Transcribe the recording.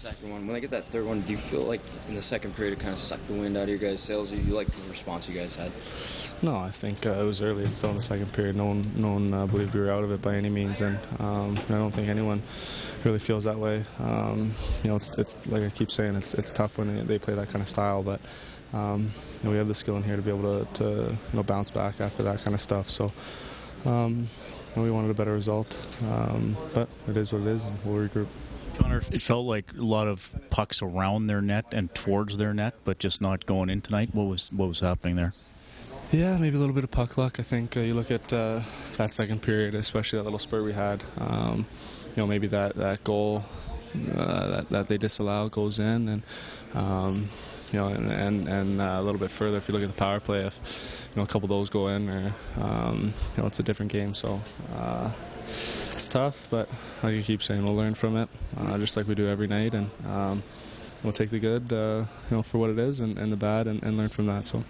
Second one, when I get that third one, do you feel like in the second period it kind of sucked the wind out of your guys' sails, or you like the response you guys had? No, I think uh, it was early. It's still in the second period. No one, no one uh, believed we were out of it by any means, and um, I don't think anyone really feels that way. Um, you know, it's, it's like I keep saying, it's it's tough when they, play that kind of style, but um, you know, we have the skill in here to be able to, to you know bounce back after that kind of stuff. So. Um, we wanted a better result, um, but it is what it is, we'll regroup. Connor, it felt like a lot of pucks around their net and towards their net, but just not going in tonight. What was what was happening there? Yeah, maybe a little bit of puck luck. I think uh, you look at uh, that second period, especially that little spur we had. Um, you know, maybe that that goal uh, that, that they disallow goes in, and um, you know, and and, and uh, a little bit further, if you look at the power play, if you know a couple of those go in, or um, you know, it's a different game. So uh, it's tough, but like you keep saying, we'll learn from it, uh, just like we do every night, and um, we'll take the good, uh, you know, for what it is, and, and the bad, and, and learn from that. So.